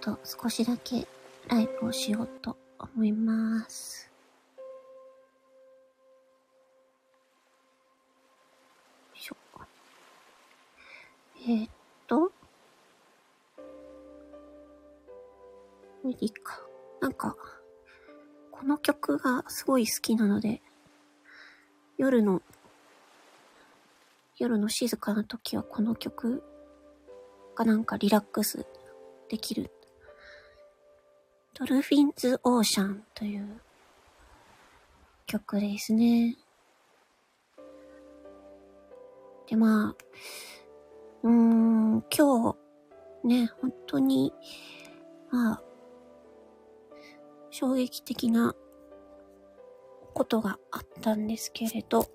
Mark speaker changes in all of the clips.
Speaker 1: と少しだけライブをしようと思います。え、っと。いいか。なんか、この曲がすごい好きなので、夜の、夜の静かな時はこの曲がなんかリラックスできる。ドルフィンズ・オーシャンという曲ですね。で、まあ、うーん、今日、ね、本当に、まあ、衝撃的なことがあったんですけれど、よ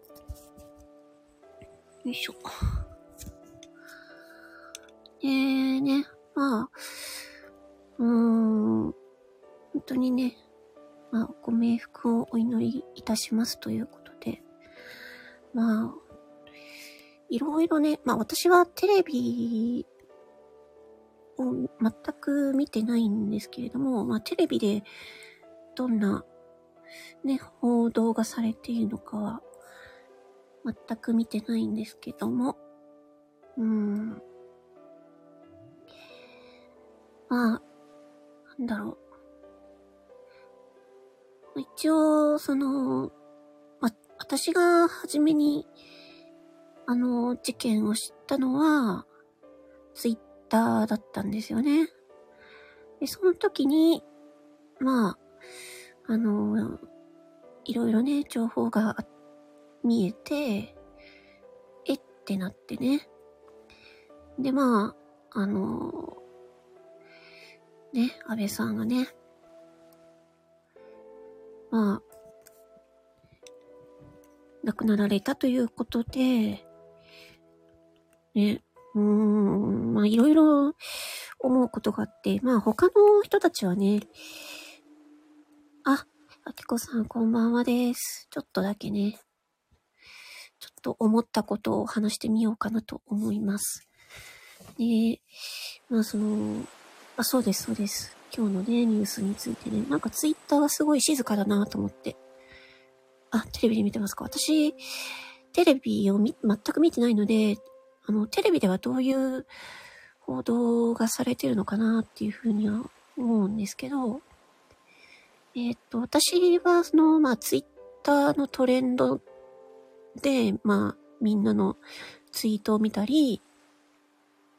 Speaker 1: いしょ。でね、まあ、うーん、本当にね、まあ、ご冥福をお祈りいたしますということで、まあ、いろいろね、まあ私はテレビを全く見てないんですけれども、まあテレビでどんなね、報道がされているのかは全く見てないんですけども、うーん。まあ、なんだろう。一応、その、ま、私が初めに、あの、事件を知ったのは、ツイッターだったんですよね。で、その時に、まあ、あの、いろいろね、情報が見えて、えってなってね。で、まあ、あの、ね、安倍さんがね、まあ、亡くなられたということで、ね、うーん、まあいろいろ思うことがあって、まあ他の人たちはね、あ、あきこさんこんばんはです。ちょっとだけね、ちょっと思ったことを話してみようかなと思います。で、まあその、あ、そうです、そうです。今日のね、ニュースについてね、なんかツイッターがすごい静かだなと思って。あ、テレビで見てますか私、テレビを全く見てないので、あの、テレビではどういう報道がされてるのかなっていうふうには思うんですけど、えっ、と、私はその、まあ、ツイッターのトレンドで、まあ、みんなのツイートを見たり、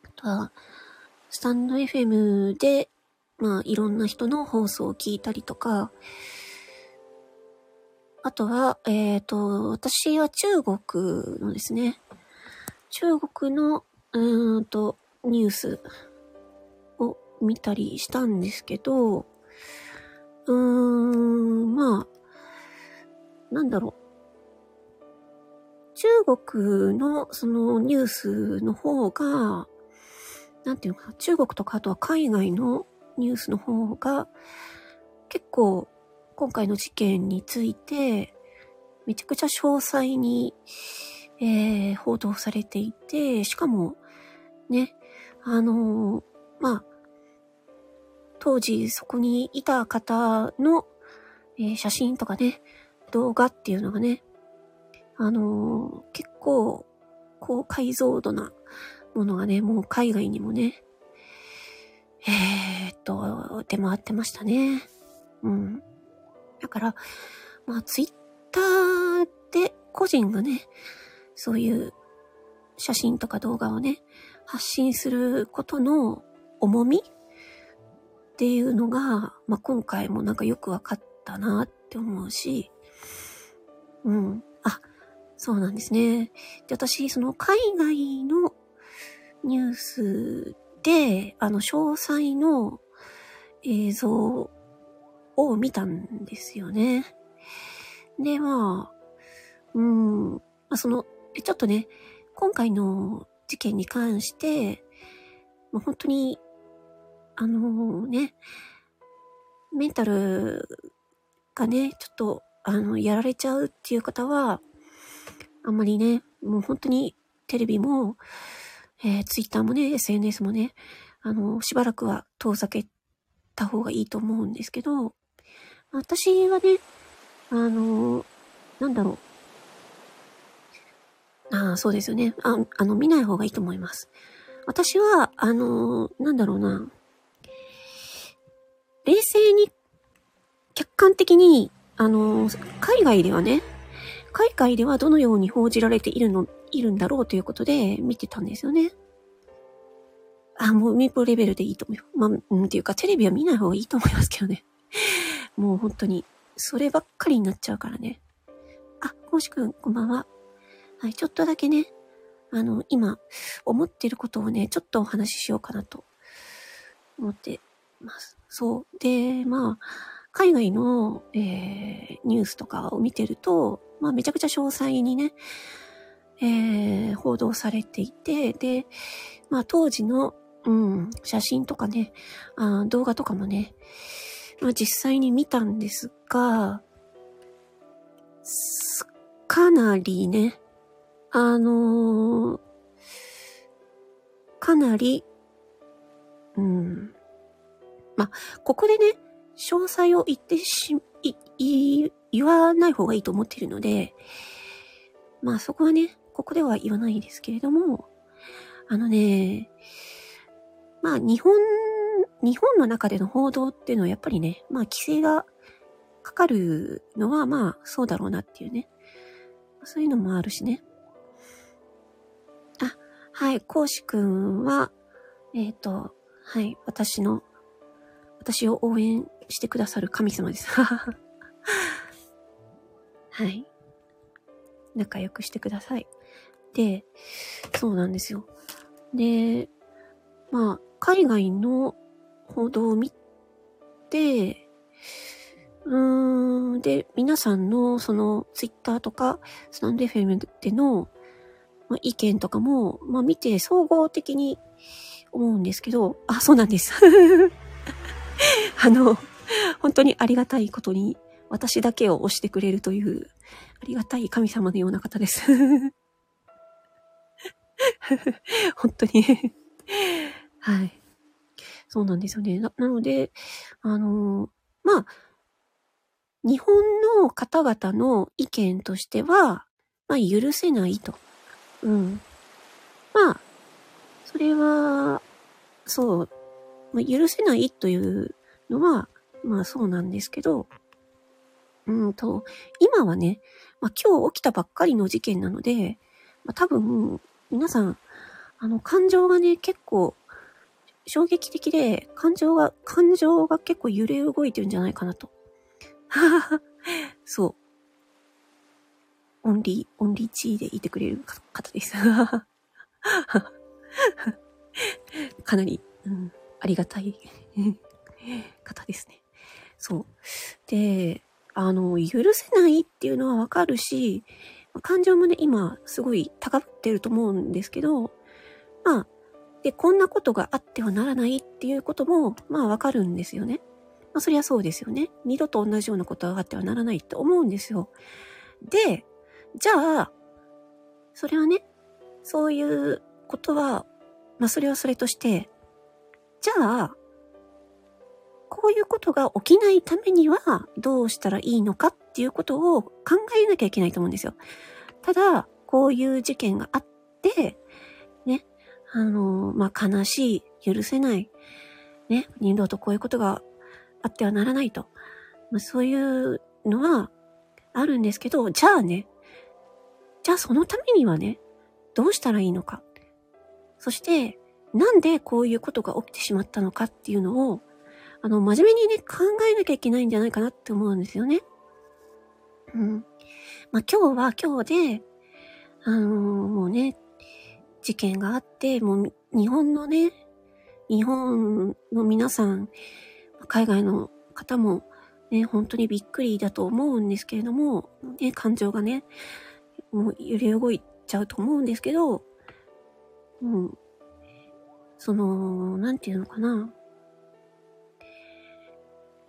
Speaker 1: あとは、スタンド FM で、まあ、いろんな人の放送を聞いたりとか、あとは、えっ、ー、と、私は中国のですね、中国の、うんと、ニュースを見たりしたんですけど、うーん、まあ、なんだろう。中国のそのニュースの方が、なんていうか、中国とかあとは海外のニュースの方が、結構今回の事件について、めちゃくちゃ詳細に、えー、報道されていて、しかも、ね、あのー、まあ、当時そこにいた方の、えー、写真とかね、動画っていうのがね、あのー、結構、高解像度なものがね、もう海外にもね、えー、っと、出回ってましたね。うん。だから、まあ、ツイッターで個人がね、そういう写真とか動画をね、発信することの重みっていうのが、まあ、今回もなんかよくわかったなって思うし、うん。あ、そうなんですね。で、私、その海外のニュースで、あの、詳細の映像を見たんですよね。で、まあ、うん、まあ、その、ちょっとね、今回の事件に関して、もう本当にあのね、メンタルがね、ちょっと、あの、やられちゃうっていう方は、あんまりね、もう本当にテレビも、えー、ツイッターもね、SNS もね、あの、しばらくは遠ざけた方がいいと思うんですけど、私はね、あの、なんだろう。ああ、そうですよね。あ、あの、見ない方がいいと思います。私は、あの、なんだろうな。冷静に、客観的に、あの、海外ではね、海外ではどのように報じられているの、いるんだろうということで見てたんですよね。あ、もうミプレベルでいいと思う。まあ、うん、っていうかテレビは見ない方がいいと思いますけどね。もう本当に、そればっかりになっちゃうからね。あ、コウシくん、こんばんは。はい、ちょっとだけね、あの、今、思ってることをね、ちょっとお話ししようかなと思ってます。そう。で、まあ、海外の、えー、ニュースとかを見てると、まあ、めちゃくちゃ詳細にね、えー、報道されていて、で、まあ、当時の、うん、写真とかね、あ動画とかもね、まあ、実際に見たんですが、かなりね、あのー、かなり、うん。まあ、ここでね、詳細を言ってし、い、言わない方がいいと思っているので、まあそこはね、ここでは言わないですけれども、あのね、まあ日本、日本の中での報道っていうのはやっぱりね、まあ規制がかかるのはまあそうだろうなっていうね。そういうのもあるしね。あ、はい、講師くんは、えっ、ー、と、はい、私の、私を応援してくださる神様です。はい。仲良くしてください。で、そうなんですよ。で、まあ、海外の報道を見て、うーん、で、皆さんのそのツイッターとか、スタンド FM での、まあ、意見とかも、まあ見て総合的に思うんですけど、あ、そうなんです。あの、本当にありがたいことに、私だけを押してくれるという、ありがたい神様のような方です。本当にはい。そうなんですよね。ななので、あのー、まあ、日本の方々の意見としては、まあ、許せないと。うん。まあ、それは、そう、まあ、許せないというのは、まあそうなんですけど、うんと、今はね、まあ今日起きたばっかりの事件なので、まあ多分、皆さん、あの、感情がね、結構、衝撃的で、感情が、感情が結構揺れ動いてるんじゃないかなと。そう。オンリー、オンリーチーでいてくれる方です。かなり、うん、ありがたい方ですね。そう。で、あの、許せないっていうのはわかるし、感情もね、今、すごい高ぶってると思うんですけど、まあ、で、こんなことがあってはならないっていうことも、まあわかるんですよね。まあそりゃそうですよね。二度と同じようなことがあってはならないって思うんですよ。で、じゃあ、それはね、そういうことは、まあそれはそれとして、じゃあ、こういうことが起きないためにはどうしたらいいのかっていうことを考えなきゃいけないと思うんですよ。ただ、こういう事件があって、ね、あの、まあ、悲しい、許せない、ね、二度とこういうことがあってはならないと。まあ、そういうのはあるんですけど、じゃあね、じゃあそのためにはね、どうしたらいいのか。そして、なんでこういうことが起きてしまったのかっていうのをあの、真面目にね、考えなきゃいけないんじゃないかなって思うんですよね。うん。まあ、今日は今日で、あのー、もうね、事件があって、もう日本のね、日本の皆さん、海外の方もね、本当にびっくりだと思うんですけれども、ね、感情がね、もう揺れ動いちゃうと思うんですけど、うん。その、なんていうのかな。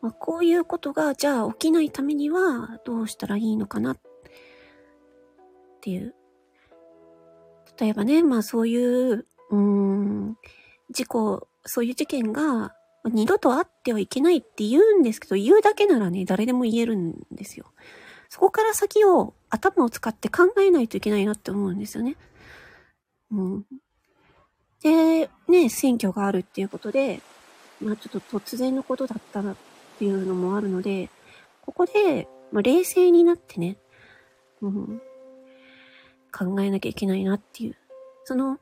Speaker 1: まあ、こういうことが、じゃあ起きないためにはどうしたらいいのかなっていう。例えばね、まあそういう、うーん、事故、そういう事件が二度と会ってはいけないって言うんですけど、言うだけならね、誰でも言えるんですよ。そこから先を頭を使って考えないといけないなって思うんですよね。うん。で、ね、選挙があるっていうことで、まあちょっと突然のことだったなっていうのもあるので、ここで、まあ、冷静になってね、うん、考えなきゃいけないなっていう。その、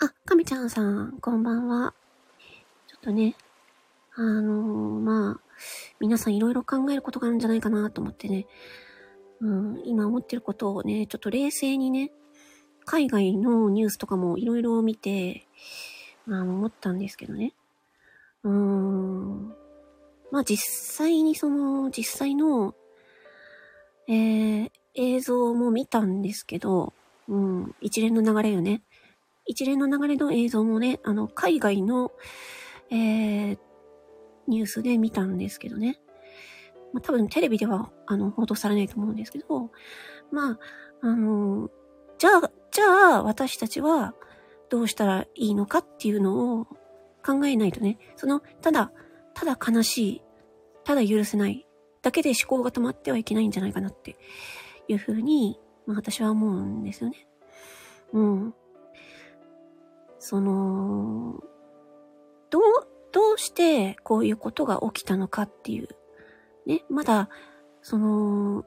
Speaker 1: あ、かみちゃんさん、こんばんは。ちょっとね、あのー、まあ、皆さんいろいろ考えることがあるんじゃないかなと思ってね、うん、今思ってることをね、ちょっと冷静にね、海外のニュースとかもいろいろ見て、まあ思ったんですけどね。うーん。まあ実際にその、実際の、えー、映像も見たんですけど、うん、一連の流れよね。一連の流れの映像もね、あの、海外の、えー、ニュースで見たんですけどね。まあ多分テレビでは、あの、報道されないと思うんですけど、まあ、あの、じゃあ、じゃあ、私たちはどうしたらいいのかっていうのを考えないとね、その、ただ、ただ悲しい、ただ許せないだけで思考が止まってはいけないんじゃないかなっていうふうに、まあ私は思うんですよね。うん。その、どう、どうしてこういうことが起きたのかっていう。ね、まだ、その、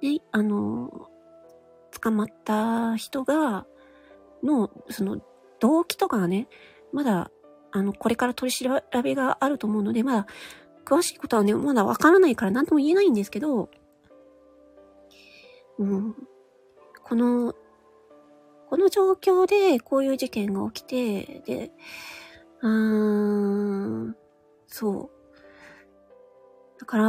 Speaker 1: ね、あの、捕まった人が、の、その、動機とかがね、まだ、あの、これから取り調べがあると思うので、まだ、詳しいことはね、まだわからないから何とも言えないんですけど、うん。この、この状況でこういう事件が起きて、で、うーん、そう。だから、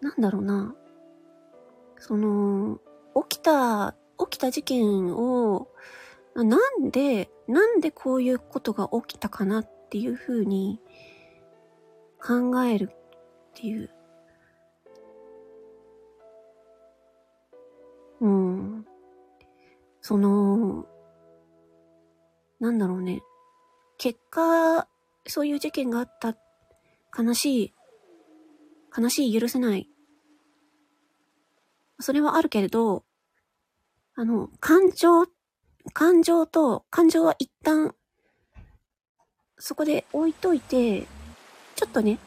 Speaker 1: なんだろうな。その、起きた、起きた事件を、なんで、なんでこういうことが起きたかなっていうふうに考えるっていう。うん。その、なんだろうね。結果、そういう事件があった、悲しい、悲しい、許せない。それはあるけれど、あの、感情、感情と、感情は一旦、そこで置いといて、ちょっとね、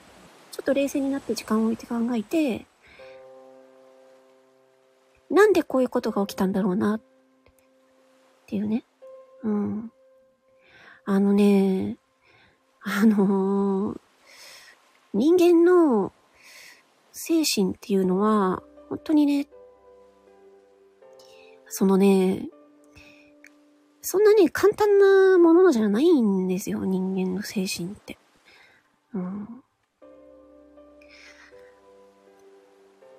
Speaker 1: ちょっと冷静になって時間を置いて考えて、なんでこういうことが起きたんだろうな、っていうね。うん。あのね、あのー、人間の精神っていうのは、本当にね、そのね、そんなに簡単なものじゃないんですよ、人間の精神って。うん。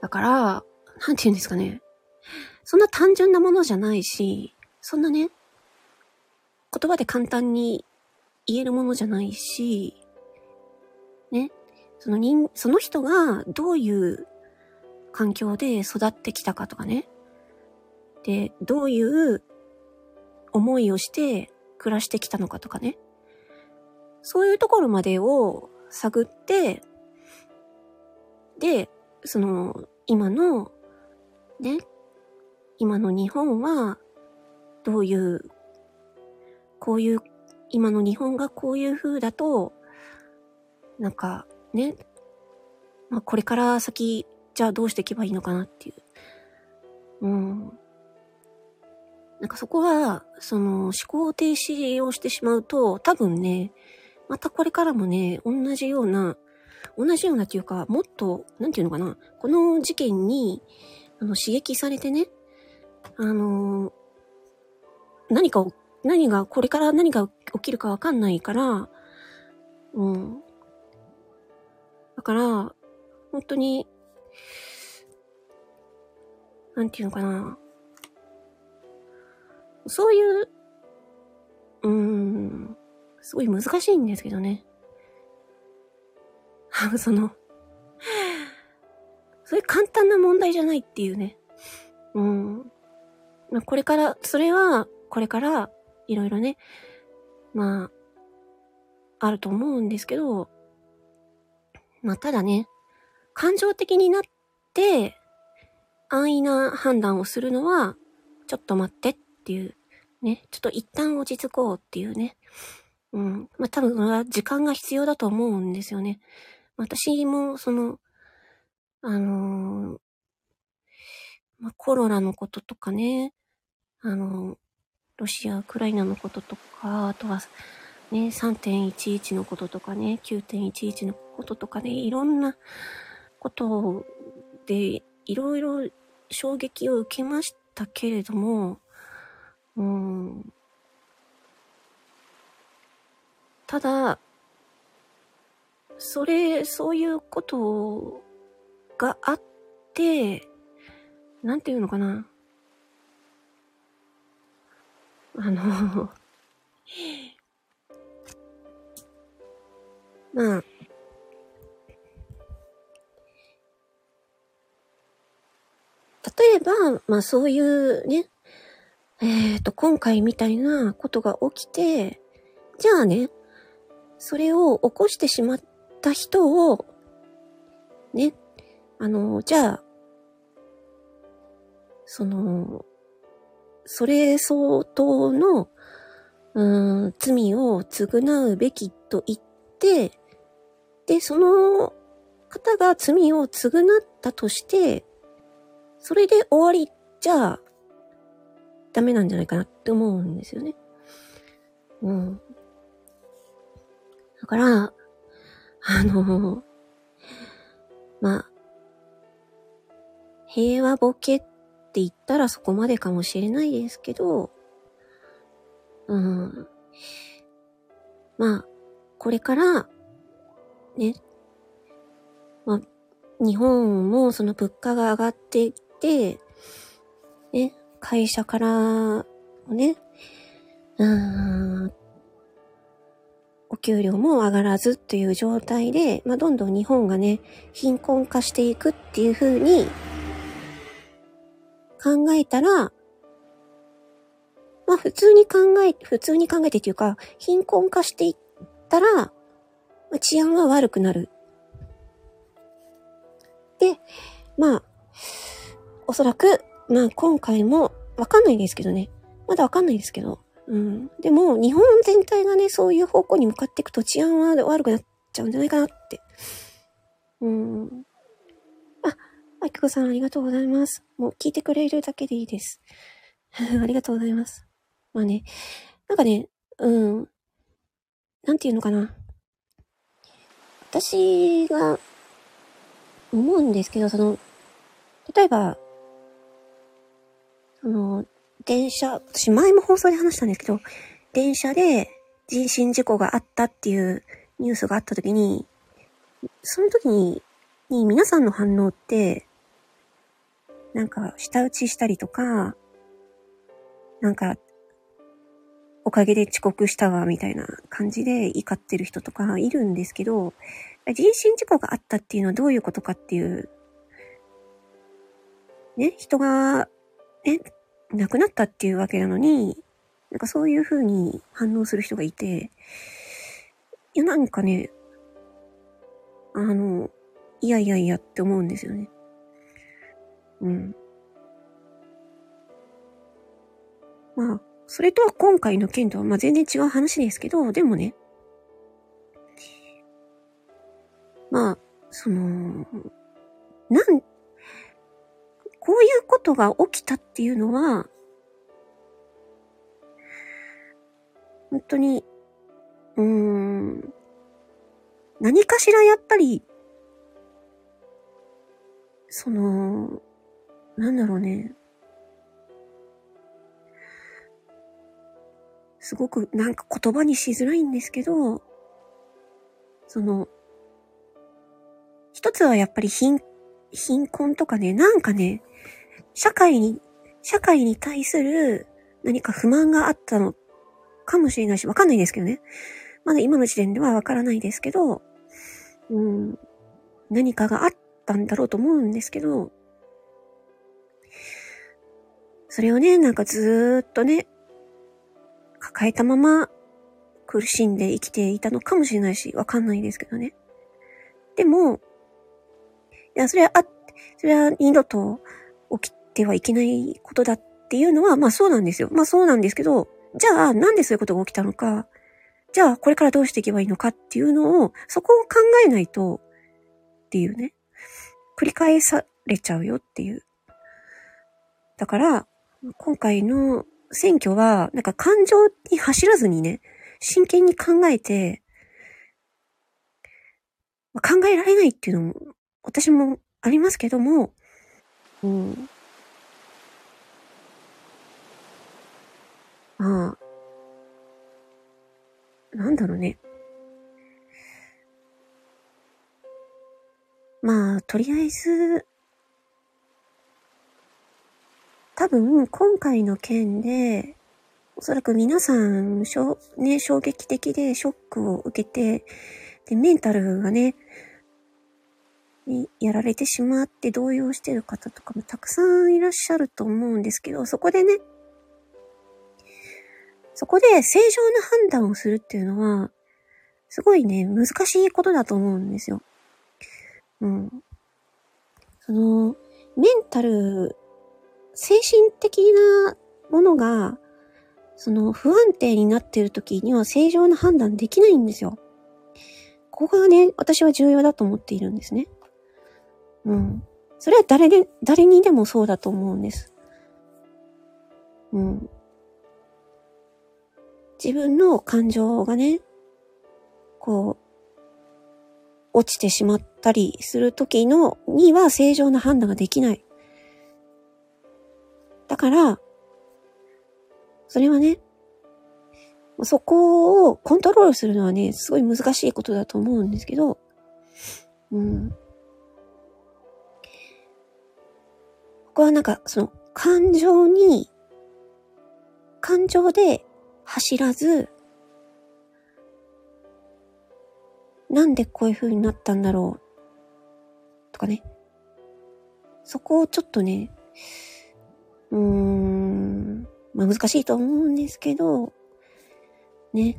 Speaker 1: だから、なんて言うんですかね。そんな単純なものじゃないし、そんなね、言葉で簡単に言えるものじゃないし、ね、その人、その人がどういう環境で育ってきたかとかね、で、どういう思いをして暮らしてきたのかとかね。そういうところまでを探って、で、その、今の、ね、今の日本は、どういう、こういう、今の日本がこういう風だと、なんか、ね、まあ、これから先、じゃあどうしていけばいいのかなっていう。うん。なんかそこは、その思考停止をしてしまうと、多分ね、またこれからもね、同じような、同じようなっていうか、もっと、なんていうのかな、この事件に、あの、刺激されてね、あの、何かを、何が、これから何が起きるかわかんないから、うん。だから、本当に、なんていうのかな。そういう、うーん、すごい難しいんですけどね。その、そういう簡単な問題じゃないっていうね。うん。ま、これから、それは、これからいろいろね、まあ、あると思うんですけど、まあ、ただね、感情的になって、安易な判断をするのは、ちょっと待ってっっていう、ね、ちょっと一旦落ち着こうっていうね。うん。まあ、多分、時間が必要だと思うんですよね。私も、その、あのー、まあ、コロナのこととかね、あの、ロシア、ウクライナのこととか、あとは、ね、3.11のこととかね、9.11のこととかね、いろんなことで、いろいろ衝撃を受けましたけれども、うん、ただ、それ、そういうことがあって、なんていうのかな。あの まあ、例えば、まあそういうね、えっ、ー、と、今回みたいなことが起きて、じゃあね、それを起こしてしまった人を、ね、あの、じゃあ、その、それ相当の、うん、罪を償うべきと言って、で、その方が罪を償ったとして、それで終わりじゃあダメなんじゃないかなって思うんですよね。うん。だから、あの、まあ、平和ボケって言ったらそこまでかもしれないですけど、うん。まあ、これから、ね、まあ、日本もその物価が上がっていって、ね、会社からね、うーん、お給料も上がらずっていう状態で、まあ、どんどん日本がね、貧困化していくっていう風に考えたら、まあ、普通に考え、普通に考えてっていうか、貧困化していったら、まあ、治安は悪くなる。で、まあ、おそらく、まあ今回もわかんないですけどね。まだわかんないですけど。うん。でも、日本全体がね、そういう方向に向かっていくと治安は悪くなっちゃうんじゃないかなって。うん。あ、あきこさんありがとうございます。もう聞いてくれるだけでいいです。ありがとうございます。まあね、なんかね、うん。なんていうのかな。私が思うんですけど、その、例えば、その、電車、私前も放送で話したんですけど、電車で人身事故があったっていうニュースがあった時に、その時に、に皆さんの反応って、なんか、舌打ちしたりとか、なんか、おかげで遅刻したわ、みたいな感じで怒ってる人とかいるんですけど、人身事故があったっていうのはどういうことかっていう、ね、人がえ、亡くなったっていうわけなのに、なんかそういう風に反応する人がいて、いや、なんかね、あの、いやいやいやって思うんですよね。うん。まあ、それとは今回の件とは、まあ全然違う話ですけど、でもね、まあ、その、なん、こういうことが起きたっていうのは、本当に、うーん、何かしらやっぱり、その、なんだろうね。すごくなんか言葉にしづらいんですけど、その、一つはやっぱり貧、貧困とかね、なんかね、社会に、社会に対する何か不満があったのかもしれないし、わかんないですけどね。まだ今の時点ではわからないですけど、うん、何かがあったんだろうと思うんですけど、それをね、なんかずーっとね、抱えたまま苦しんで生きていたのかもしれないし、わかんないですけどね。でも、いや、それは、あ、それは二度と起きてはいけないことだっていうのは、まあそうなんですよ。まあそうなんですけど、じゃあなんでそういうことが起きたのか、じゃあこれからどうしていけばいいのかっていうのを、そこを考えないと、っていうね。繰り返されちゃうよっていう。だから、今回の選挙は、なんか感情に走らずにね、真剣に考えて、考えられないっていうのも、私もありますけども、うん。まあ、なんだろうね。まあ、とりあえず、多分、今回の件で、おそらく皆さん、しょね、衝撃的でショックを受けて、で、メンタルがね、にやられてしまって動揺してる方とかもたくさんいらっしゃると思うんですけど、そこでね、そこで正常な判断をするっていうのは、すごいね、難しいことだと思うんですよ。うん。その、メンタル精神的なものが、その不安定になっている時には正常な判断できないんですよ。ここがね、私は重要だと思っているんですね。うん。それは誰で、誰にでもそうだと思うんです。うん。自分の感情がね、こう、落ちてしまったりする時の、には正常な判断ができない。だから、それはね、そこをコントロールするのはね、すごい難しいことだと思うんですけど、うん。こはなんか、その、感情に、感情で走らず、なんでこういう風になったんだろう、とかね。そこをちょっとね、うーん、まあ難しいと思うんですけど、ね。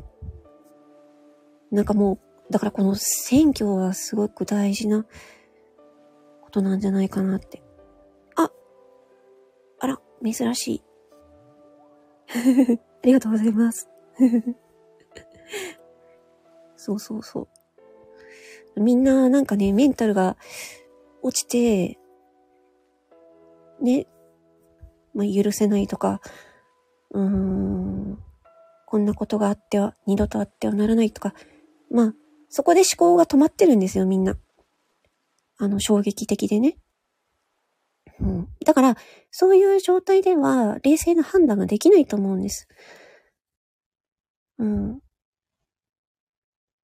Speaker 1: なんかもう、だからこの選挙はすごく大事なことなんじゃないかなって。珍しい。ありがとうございます。そうそうそう。みんななんかね、メンタルが落ちて、ね、まあ、許せないとか、うーん、こんなことがあっては、二度とあってはならないとか、まあ、そこで思考が止まってるんですよ、みんな。あの、衝撃的でね。うん。だから、そういう状態では、冷静な判断ができないと思うんです。うん。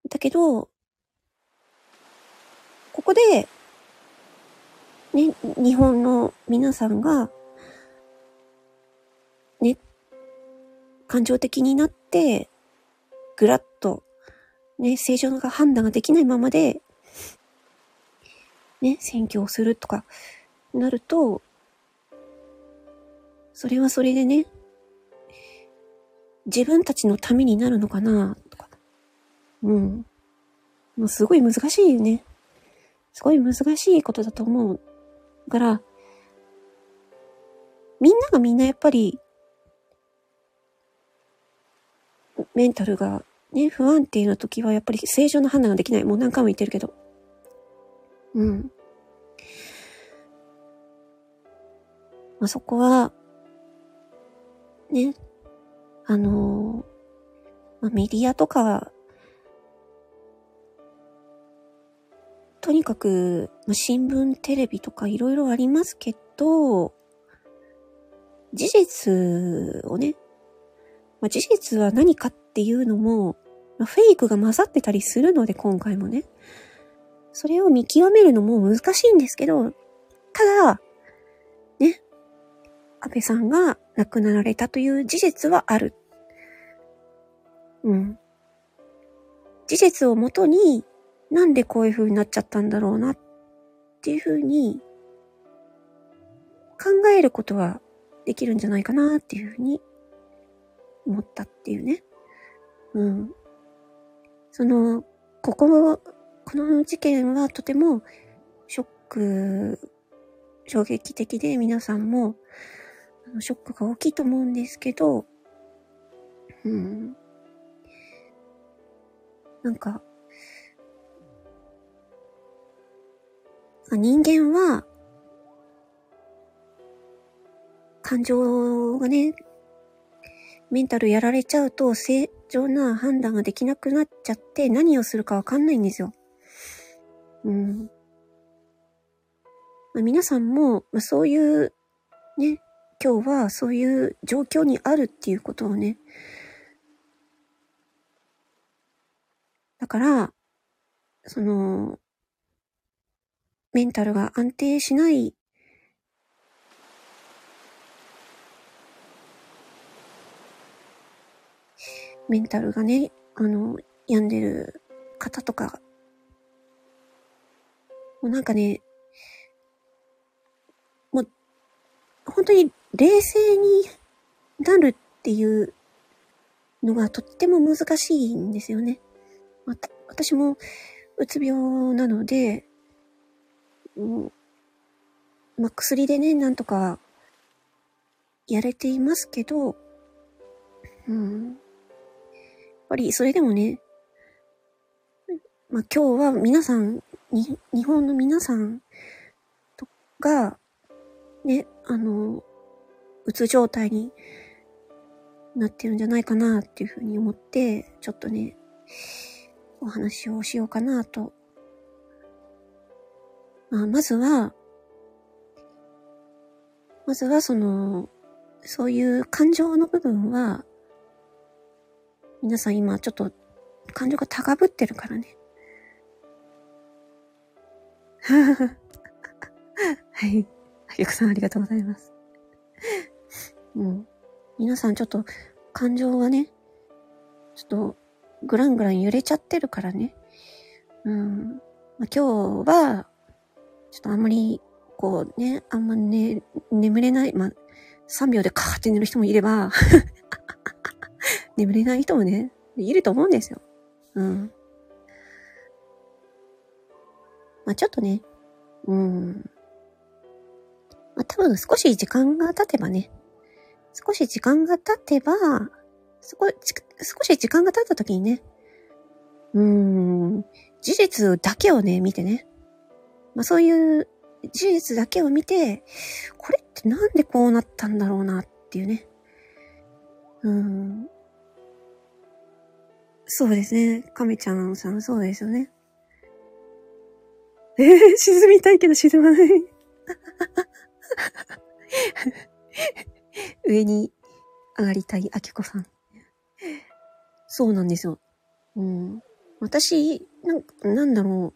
Speaker 1: だけど、ここで、ね、日本の皆さんが、ね、感情的になって、ぐらっと、ね、正常な判断ができないままで、ね、選挙をするとか、なると、それはそれでね、自分たちのためになるのかな、とか。うん。もうすごい難しいよね。すごい難しいことだと思う。から、みんながみんなやっぱりメンタルがね、不安定な時はやっぱり正常な判断ができない。もう何回も言ってるけど。うん。まあ、そこは、ね、あの、まあ、メディアとか、とにかく、まあ、新聞、テレビとかいろいろありますけど、事実をね、まあ、事実は何かっていうのも、まあ、フェイクが混ざってたりするので、今回もね。それを見極めるのも難しいんですけど、ただ、安倍さんが亡くなられたという事実はある。うん。事実をもとに、なんでこういう風になっちゃったんだろうなっていう風に考えることはできるんじゃないかなっていう風に思ったっていうね。うん。その、ここ、この事件はとてもショック、衝撃的で皆さんもショックが大きいと思うんですけど、うん。なんか、人間は、感情がね、メンタルやられちゃうと正常な判断ができなくなっちゃって何をするかわかんないんですよ。うん。まあ、皆さんも、まあ、そういう、ね、今日はそういう状況にあるっていうことをね、だから、その、メンタルが安定しない。メンタルがね、あの、病んでる方とか、もうなんかね、もう、本当に冷静になるっていうのがとっても難しいんですよね。ま、私もうつ病なので、うんまあ、薬でね、なんとかやれていますけど、うん。やっぱりそれでもね、まあ、今日は皆さん、に、日本の皆さんとか、ね、あの、うつ状態になってるんじゃないかなっていうふうに思って、ちょっとね、お話をしようかなとまあ、まずは、まずはその、そういう感情の部分は、皆さん今ちょっと感情が高ぶってるからね。はい。ゆくさんありがとうございます。う。皆さんちょっと感情がね、ちょっとグラングラン揺れちゃってるからね。うん。まあ、今日は、ちょっとあんまり、こうね、あんまね、眠れない、まあ、3秒でカーって寝る人もいれば 眠れない人もね、いると思うんですよ。うん。まあちょっとね、うん。まあ多分少し時間が経てばね、少し時間が経てば、そこ、少し時間が経った時にね、うーん、事実だけをね、見てね、まあそういう事実だけを見て、これってなんでこうなったんだろうなっていうね。うん。そうですね。亀ちゃんさんそうですよね。えー、沈みたいけど沈まない 上に上がりたいあきこさん。そうなんですよ。うん。私、なん、なんだろ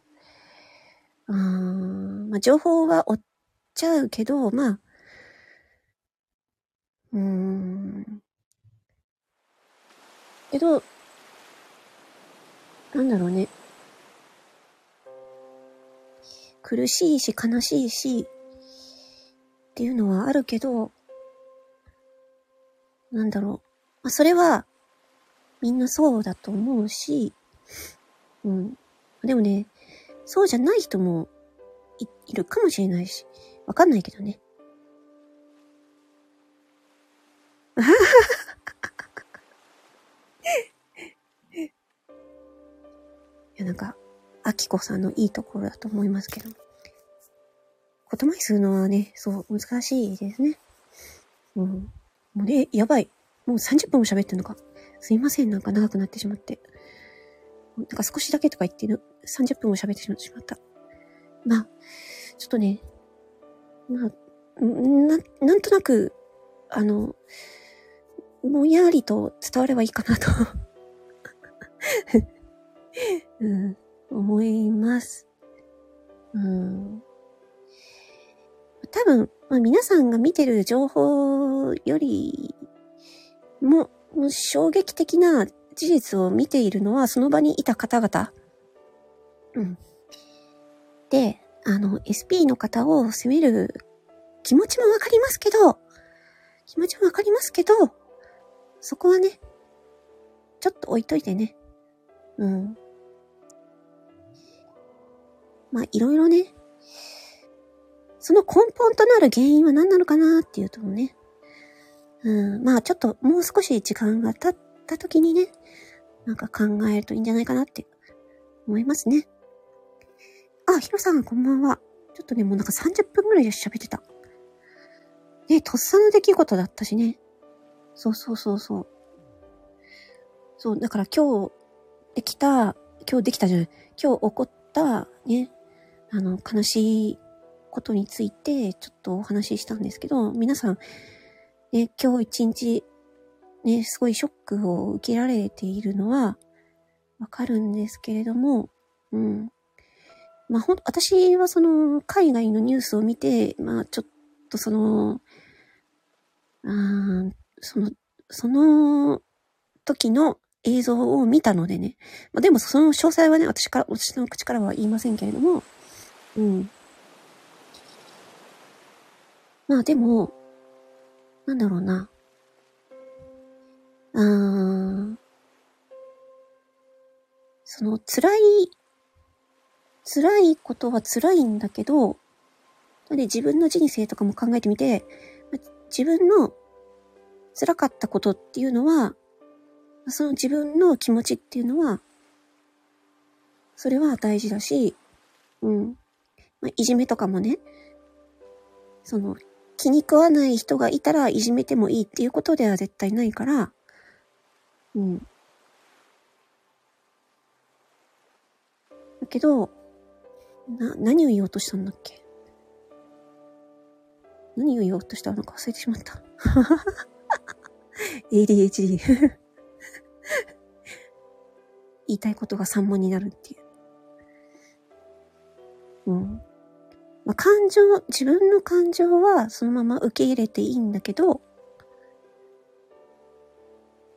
Speaker 1: う。うん、まあ、情報は追っちゃうけど、まあ、うーん。けど、なんだろうね。苦しいし悲しいし、っていうのはあるけど、なんだろう。まあ、それは、みんなそうだと思うし、うん。でもね、そうじゃない人もいいるかもしれないし、わかんないけどね。いや、なんか、アキコさんのいいところだと思いますけど。言葉にするのはね、そう、難しいですね。うん。もうね、やばい。もう30分も喋ってんのか。すいません、なんか長くなってしまって。なんか少しだけとか言ってる、30分も喋ってしまった。まあ、ちょっとね、まあ、な、なんとなく、あの、ぼんやりと伝わればいいかなと うん、思います。うん。多分、まあ、皆さんが見てる情報よりも、もう衝撃的な事実を見ているのはその場にいた方々。うん。で、あの、SP の方を責める気持ちもわかりますけど、気持ちもわかりますけど、そこはね、ちょっと置いといてね。うん。まあ、いろいろね、その根本となる原因は何なのかなっていうとね、うん、まあちょっともう少し時間が経った時にね、なんか考えるといいんじゃないかなって思いますね。あ、ヒロさん、こんばんは。ちょっとね、もうなんか30分ぐらいで喋ってた。ね、とっさの出来事だったしね。そうそうそうそう。そう、だから今日できた、今日できたじゃない、今日起こったね、あの、悲しいことについてちょっとお話ししたんですけど、皆さん、ね、今日一日、ね、すごいショックを受けられているのはわかるんですけれども、うん。まあ、ほん、私はその、海外のニュースを見て、まあ、ちょっとその、あその、その時の映像を見たのでね。まあ、でもその詳細はね、私から、私の口からは言いませんけれども、うん。まあでも、なんだろうな。あーその辛い、辛いことは辛いんだけど、で自分の人生とかも考えてみて、自分の辛かったことっていうのは、その自分の気持ちっていうのは、それは大事だし、うん。まあ、いじめとかもね、その、気に食わない人がいたらいじめてもいいっていうことでは絶対ないから、うん。だけど、な、何を言おうとしたんだっけ？何を言おうとしたのか忘れてしまった。ADHD 言いたいことが散漫になるっていう。うん。まあ、感情、自分の感情はそのまま受け入れていいんだけど、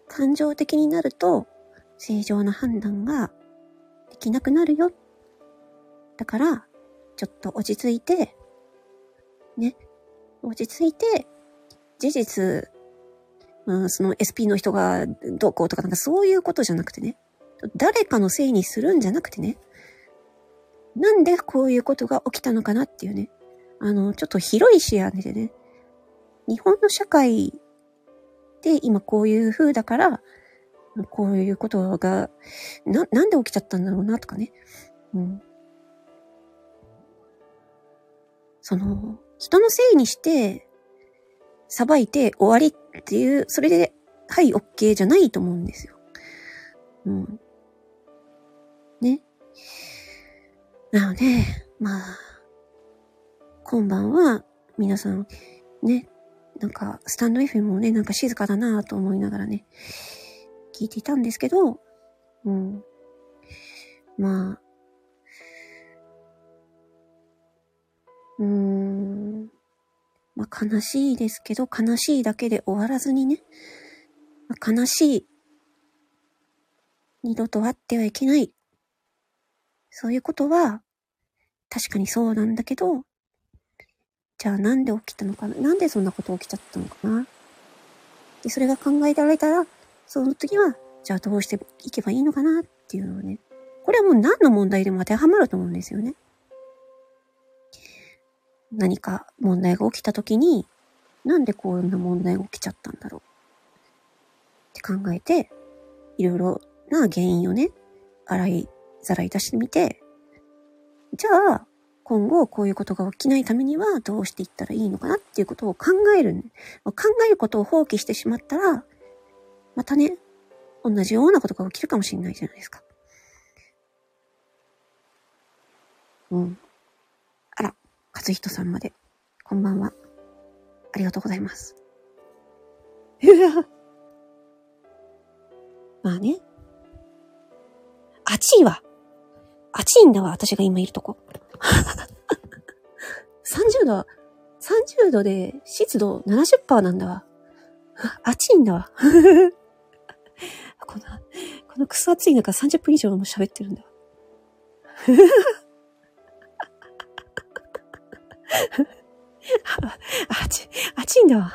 Speaker 1: 感情的になると正常な判断ができなくなるよ。だから、ちょっと落ち着いて、ね、落ち着いて、事実、まあ、その SP の人がどうこうとかなんかそういうことじゃなくてね、誰かのせいにするんじゃなくてね、なんでこういうことが起きたのかなっていうね、あの、ちょっと広い視野でね、日本の社会で今こういう風だから、こういうことが、な、なんで起きちゃったんだろうなとかね。うん。その、人のせいにして、裁いて終わりっていう、それで、はい、OK じゃないと思うんですよ。うん。なので、まあ、今晩は皆さんね、なんかスタンド FM もね、なんか静かだなと思いながらね、聞いていたんですけど、うん。まあ、うーん。まあ悲しいですけど、悲しいだけで終わらずにね、まあ、悲しい。二度と会ってはいけない。そういうことは、確かにそうなんだけど、じゃあなんで起きたのかな？なんでそんなこと起きちゃったのかな？で、それが考えられたら、その時は、じゃあどうしていけばいいのかな？っていうのをね。これはもう何の問題でも当てはまると思うんですよね。何か問題が起きた時に、なんでこんな問題が起きちゃったんだろう？って考えて、いろいろな原因をね、洗いざらい出してみて、じゃあ、今後こういうことが起きないためにはどうしていったらいいのかなっていうことを考える。考えることを放棄してしまったら、またね、同じようなことが起きるかもしれないじゃないですか。うん。あら、勝人さんまで。こんばんは。ありがとうございます。まあね。暑いわ。暑いんだわ、私が今いるとこ。30度、30度で湿度70%なんだわ。暑いんだわ。この、このクソ暑い中30分以上も喋ってるんだわ。あ、暑、暑いんだわ。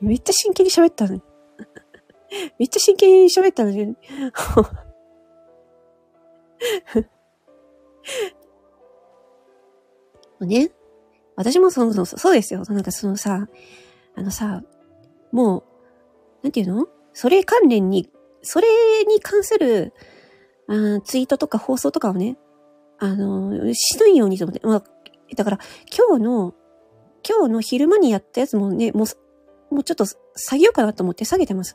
Speaker 1: めっちゃ真剣に喋ったのに。めっちゃ真剣に喋ったのに。ね。私もその、そうですよ。なんかそのさ、あのさ、もう、なんていうの？それ関連に、それに関する、あツイートとか放送とかをね、あの、しないようにと思って。まあ、だから、今日の、今日の昼間にやったやつもね、もう、もうちょっと下げようかなと思って下げてます。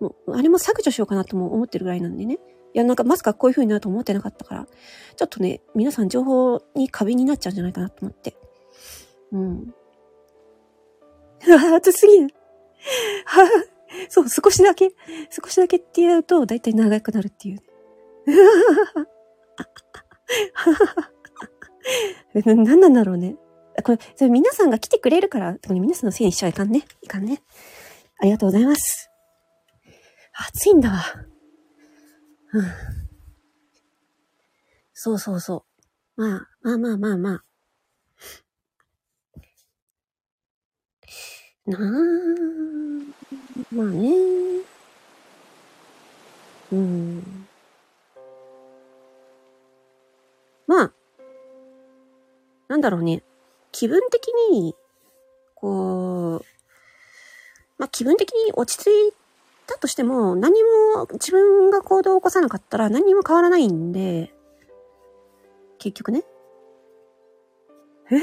Speaker 1: もう、あれも削除しようかなとも思ってるぐらいなんでね。いや、なんかまさかこういう風になると思ってなかったから、ちょっとね、皆さん情報に過敏になっちゃうんじゃないかなと思って。うん。うわ、暑すぎる。は そう、少しだけ、少しだけって言うと、だいたい長くなるっていう。何なんだろうね。これ、それ皆さんが来てくれるから、皆さんのせいにしちゃいかんね。いかんね。ありがとうございます。暑いんだわ。うん。そうそうそう。まあ、まあまあまあまあ。なあ、まあね。うん。まあ、なんだろうね。気分的に、こう、まあ気分的に落ち着いたとしても、何も自分が行動を起こさなかったら何も変わらないんで、結局ね。えへへ、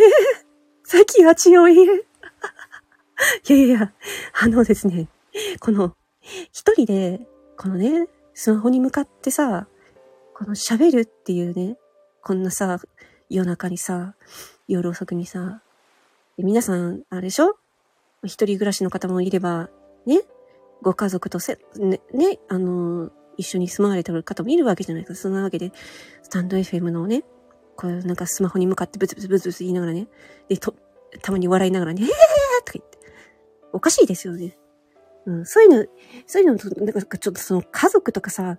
Speaker 1: 最近は強い。いやいやいや、あのですね、この、一人で、このね、スマホに向かってさ、この喋るっていうね、こんなさ、夜中にさ、夜遅くにさ、皆さん、あれでしょ？一人暮らしの方もいれば、ね、ご家族とせ、ね、ね、あの、一緒に住まわれてる方もいるわけじゃないですか。そんなわけで、スタンド FM のね、こうなんかスマホに向かってブツブツブツブツ言いながらね、で、と、たまに笑いながらね、えーとか言って。おかしいですよね。うん、そういうの、そういうのと、なんかちょっとその家族とかさ、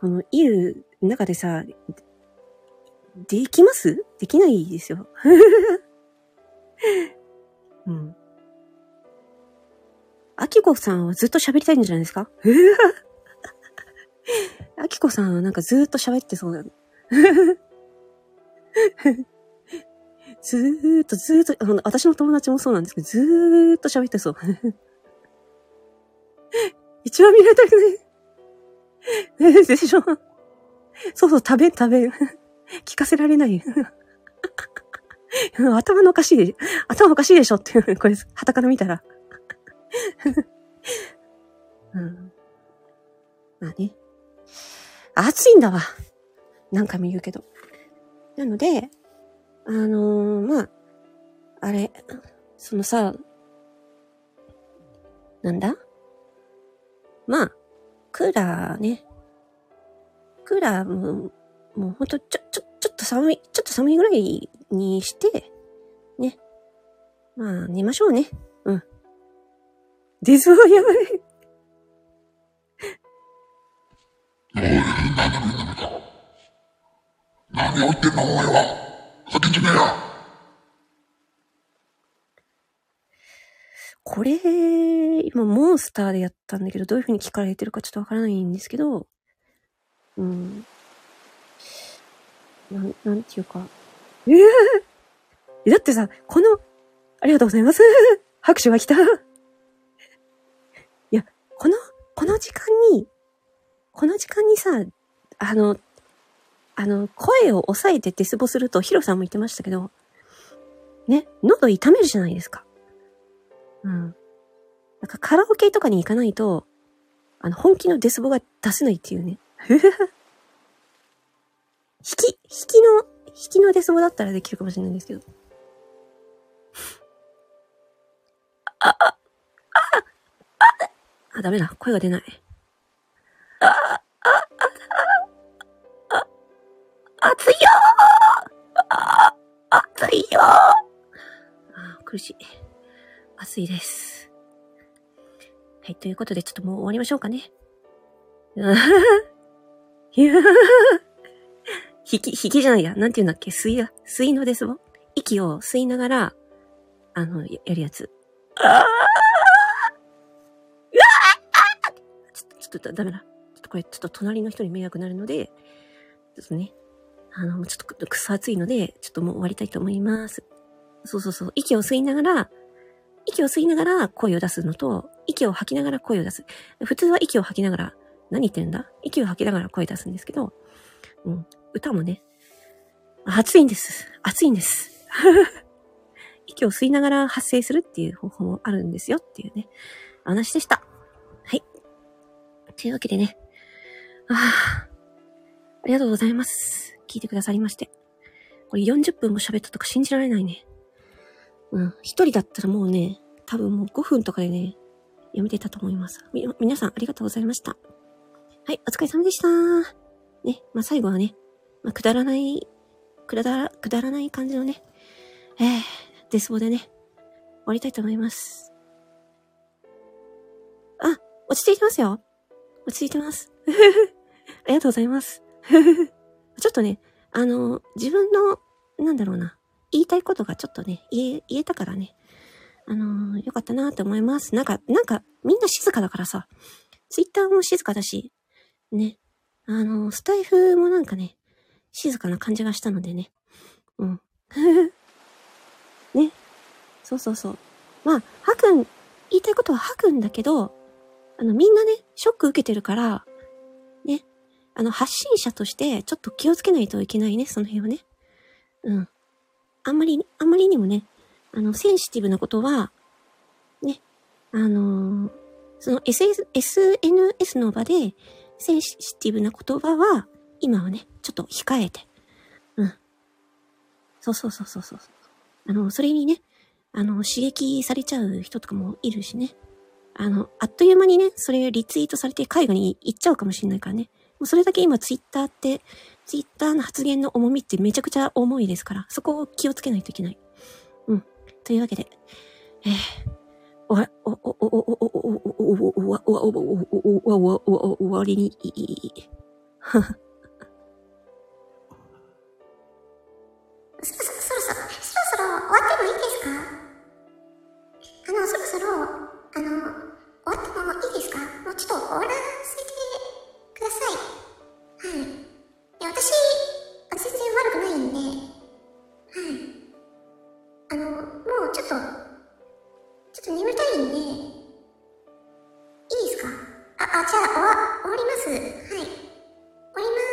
Speaker 1: この、いる中でさ、できます？できないですよ。うん。アキコさんはずっと喋りたいんじゃないですか？アキコさんはなんかずっと喋ってそうなの。ずーっとずーっと、あの、私の友達もそうなんですけど、ずーっと喋ってそう。一番見られたくない。でしょ？そうそう、食べ、食べ。聞かせられない。頭のおかしい、頭おかしいでしょ？っていう、これ、旗から見たら。うん。まあね。暑いんだわ。何回も言うけど。なので、あのー、まあ、あれ、そのさ、なんだ？まあ、クーラーね。クーラーも、もうほんと、ちょ、ちょ、ちょっと寒い、ちょっと寒いぐらいにして、ね。まあ、寝ましょうね。うん。デズはやばい。
Speaker 2: おい、何でもいいんだ何を言ってんのお前は。先にめや。
Speaker 1: これ、今モンスターでやったんだけど、どういう風に聞かれてるかちょっとわからないんですけど、うん。なん、なんていうか。ええー、だってさ、この、ありがとうございます。拍手が来た。この、この時間に、この時間にさ、あの、あの、声を抑えてデスボすると、ヒロさんも言ってましたけど、ね、喉痛めるじゃないですか。うん。なんかカラオケとかに行かないと、あの、本気のデスボが出せないっていうね。引き、引きの、引きのデスボだったらできるかもしれないんですけど。あ、あ、あ、あ、あ、ダメだ。声が出ない。あ、あ、あ、あ、熱いよあ、熱いよあ、苦しい。熱いです。はい、ということでちょっともう終わりましょうかね。いや引き、引きじゃないや。なんて言うんだっけ？吸いや、吸いのですぼ息を吸いながら、あの、やるやつ。ああょっとダメだ。ちょっとこれ、ちょっと隣の人に迷惑になるので、ちょっとね、あの、ちょっとくそ暑いので、ちょっともう終わりたいと思います。そうそうそう。息を吸いながら、息を吸いながら声を出すのと、息を吐きながら声を出す。普通は息を吐きながら、何言ってるんだ？息を吐きながら声出すんですけど、うん。歌もね、暑いんです。暑いんです。息を吸いながら発声するっていう方法もあるんですよっていうね、話でした。というわけでね、ああ、ありがとうございます。聞いてくださりまして。これ40分も喋ったとか信じられないね。うん。一人だったらもうね、多分もう5分とかでね、やめてたと思います。み、皆さんありがとうございました。はい、お疲れ様でした。ね、まあ、最後はね、まあ、くだらない、くだら、くだらない感じのね、えー、デスボでね、終わりたいと思います。あ、落ち着いてますよ。落ち着いてます。ありがとうございます。ちょっとね、あの、自分の、なんだろうな、言いたいことがちょっとね、言え、言えたからね、あのよかったなって思います。なんか、なんか、みんな静かだからさ、ツイッターも静かだし、ね、あのスタイフもなんかね、静かな感じがしたのでね、うん。ね、そうそうそう。まあ、吐くん、言いたいことは吐くんだけど、あの、みんなね、ショック受けてるから、ね、あの、発信者として、ちょっと気をつけないといけないね、その辺はね。うん。あんまり、あんまりにもね、あの、センシティブなことは、ね、あのーその SS SNS の場で、センシティブな言葉は、今はね、ちょっと控えて。うん。そうそうそうそうそう。あの、それにね、あの、刺激されちゃう人とかもいるしね。あの、あっという間にね、それリツイートされて海外に行っちゃうかもしれないからね。もうそれだけ今ツイッターって、ツイッターの発言の重みってめちゃくちゃ重いですから、そこを気をつけないといけない。うん。というわけで、えー、おわ、お、お、お、お、お、お、お、お、お、お、お、わ、おわ、お、お、お、お、お、お、終わりに、いい、はは。
Speaker 3: そ、そ、そろそろ、そろそろ終わってもいいですかあの、そろそろ、あの、終わったままいいですか？もうちょっと終わらせてください。はい。で、私、全然悪くないんで、はい。あの、もうちょっと、ちょっと眠たいんで、
Speaker 1: いいですか？あ、あ、じゃあ、終わ、終わります。はい。終わります。